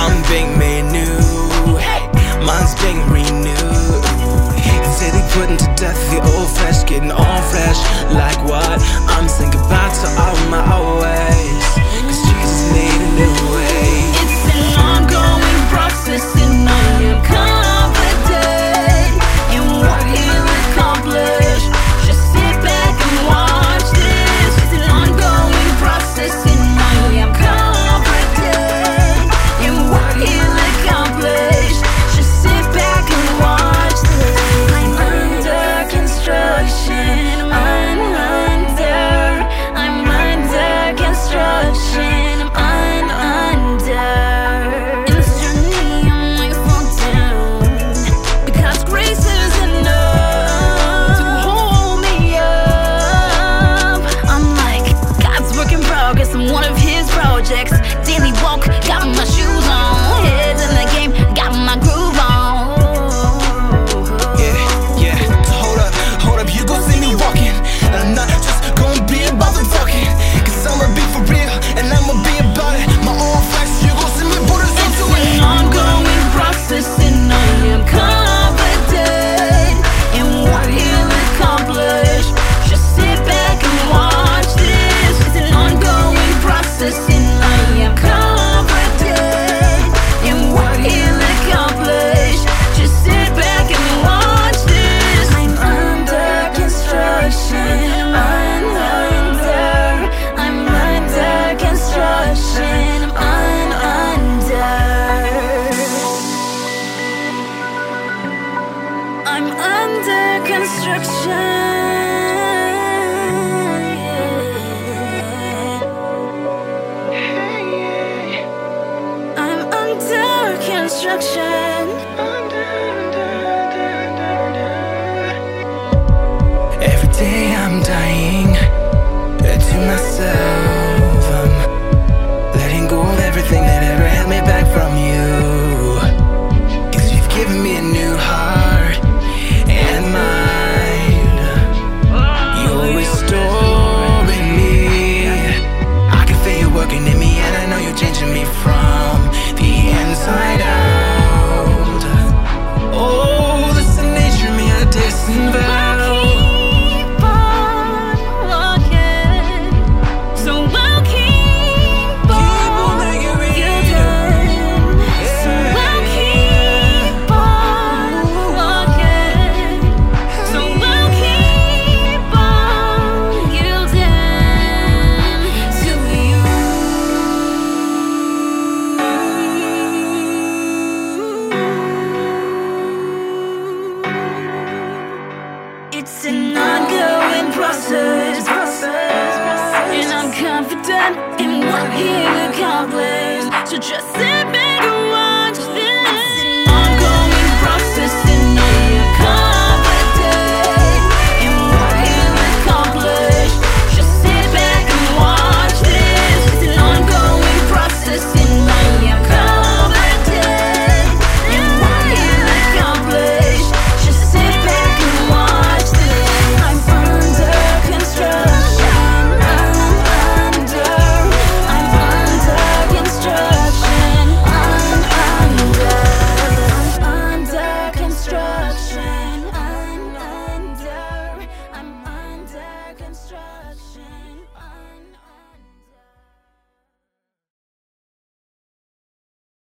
I'm being made new, mine's being renewed. Instead of putting to death the old flesh, getting all fresh. Like what? I'm thinking back to all my old. one of his projects. Daily walk, got my shoes on. Heads in the game, construction. an ongoing process. And I'm confident in what he accomplish. So